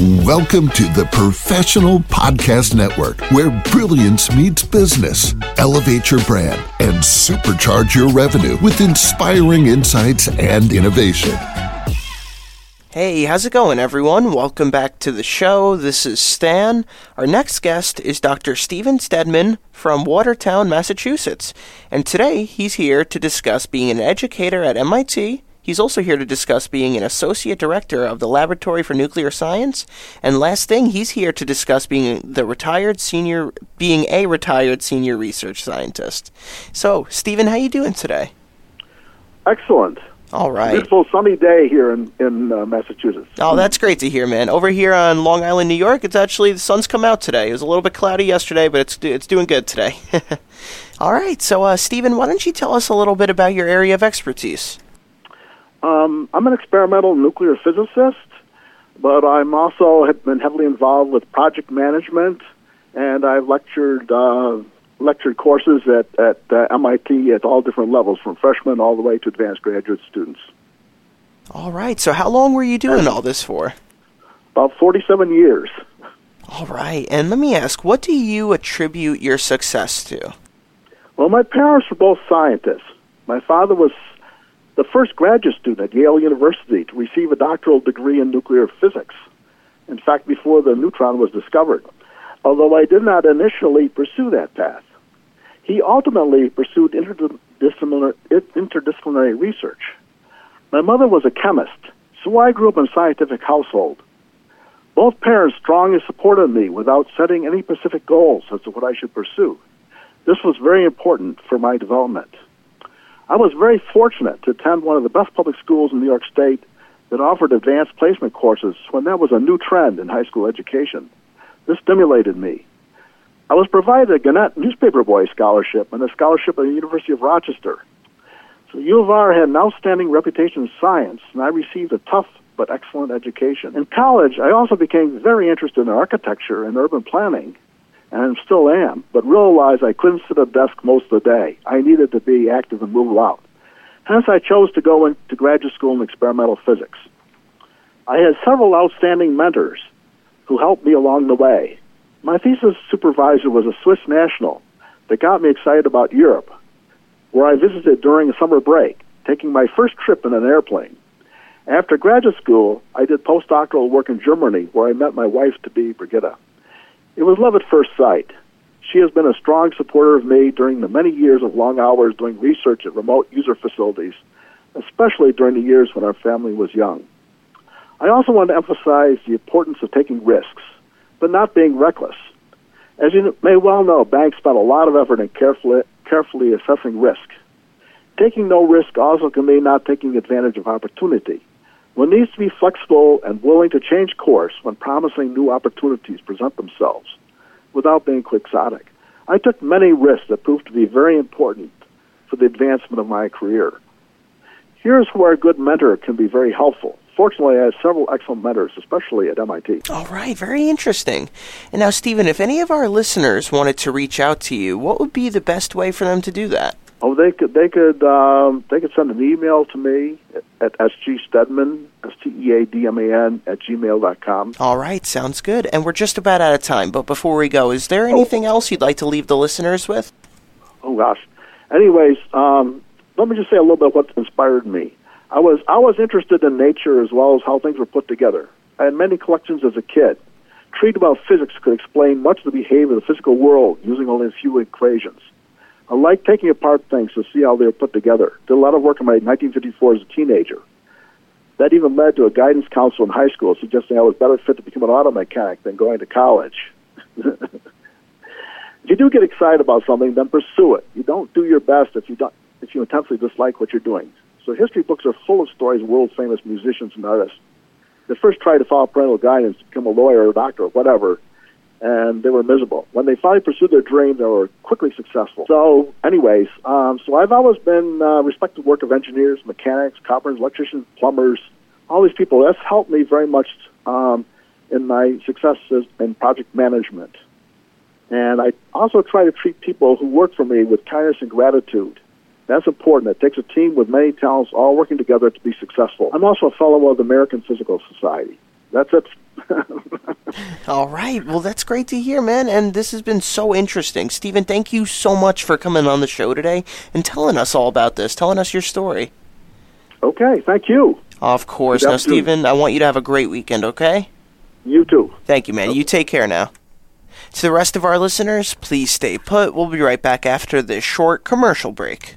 Welcome to the Professional Podcast Network, where brilliance meets business. Elevate your brand and supercharge your revenue with inspiring insights and innovation. Hey, how's it going, everyone? Welcome back to the show. This is Stan. Our next guest is Dr. Stephen Steadman from Watertown, Massachusetts. And today he's here to discuss being an educator at MIT. He's also here to discuss being an associate director of the Laboratory for Nuclear Science. And last thing, he's here to discuss being the retired senior, being a retired senior research scientist. So, Stephen, how you doing today? Excellent. All right. Beautiful sunny day here in in uh, Massachusetts. Oh, that's great to hear, man. Over here on Long Island, New York, it's actually the sun's come out today. It was a little bit cloudy yesterday, but it's it's doing good today. All right. So, uh, Stephen, why don't you tell us a little bit about your area of expertise? Um, I'm an experimental nuclear physicist, but I'm also have been heavily involved with project management, and I've lectured uh, lectured courses at at uh, MIT at all different levels, from freshmen all the way to advanced graduate students. All right. So, how long were you doing all this for? About 47 years. All right. And let me ask, what do you attribute your success to? Well, my parents were both scientists. My father was the first graduate student at Yale University to receive a doctoral degree in nuclear physics. In fact, before the neutron was discovered, although I did not initially pursue that path. He ultimately pursued interdisciplinary, interdisciplinary research. My mother was a chemist, so I grew up in a scientific household. Both parents strongly supported me without setting any specific goals as to what I should pursue. This was very important for my development. I was very fortunate to attend one of the best public schools in New York State that offered advanced placement courses when that was a new trend in high school education. This stimulated me. I was provided a Gannett Newspaper Boy Scholarship and a scholarship at the University of Rochester. So U of R had an outstanding reputation in science, and I received a tough but excellent education. In college, I also became very interested in architecture and urban planning, and still am, but realized I couldn't sit at a desk most of the day. I needed to be active and move about. Hence, I chose to go into graduate school in experimental physics. I had several outstanding mentors who helped me along the way. My thesis supervisor was a Swiss national that got me excited about Europe, where I visited during a summer break, taking my first trip in an airplane. After graduate school, I did postdoctoral work in Germany, where I met my wife to be, Brigitte. It was love at first sight. She has been a strong supporter of me during the many years of long hours doing research at remote user facilities, especially during the years when our family was young. I also want to emphasize the importance of taking risks but not being reckless. As you may well know, banks spend a lot of effort in carefully, carefully assessing risk. Taking no risk also can mean not taking advantage of opportunity. One needs to be flexible and willing to change course when promising new opportunities present themselves without being quixotic. I took many risks that proved to be very important for the advancement of my career. Here's where a good mentor can be very helpful fortunately, I had several excellent mentors, especially at MIT. All right, very interesting. And now, Stephen, if any of our listeners wanted to reach out to you, what would be the best way for them to do that? Oh, they could they could um, they could send an email to me at, at sgsteadman s t e a d m a n at gmail dot com. All right, sounds good. And we're just about out of time. But before we go, is there anything oh. else you'd like to leave the listeners with? Oh gosh. Anyways, um, let me just say a little bit what inspired me. I was I was interested in nature as well as how things were put together. I had many collections as a kid. Treat about physics could explain much of the behavior of the physical world using only a few equations. I liked taking apart things to see how they were put together. Did a lot of work in my 1954 as a teenager. That even led to a guidance council in high school suggesting I was better fit to become an auto mechanic than going to college. if you do get excited about something, then pursue it. You don't do your best if you don't if you intensely dislike what you're doing. So history books are full of stories of world famous musicians and artists that first tried to follow parental guidance to become a lawyer or a doctor or whatever, and they were miserable. When they finally pursued their dream, they were quickly successful. So, anyways, um, so I've always been uh, respected work of engineers, mechanics, carpenters, electricians, plumbers, all these people. That's helped me very much um, in my successes in project management. And I also try to treat people who work for me with kindness and gratitude. That's important. It takes a team with many talents all working together to be successful. I'm also a fellow of the American Physical Society. That's it. All right. Well, that's great to hear, man. And this has been so interesting. Stephen, thank you so much for coming on the show today and telling us all about this, telling us your story. Okay, thank you. Of course. Now. Stephen, I want you to have a great weekend, okay? You too. Thank you, man. You take care now. To the rest of our listeners, please stay put. We'll be right back after this short commercial break.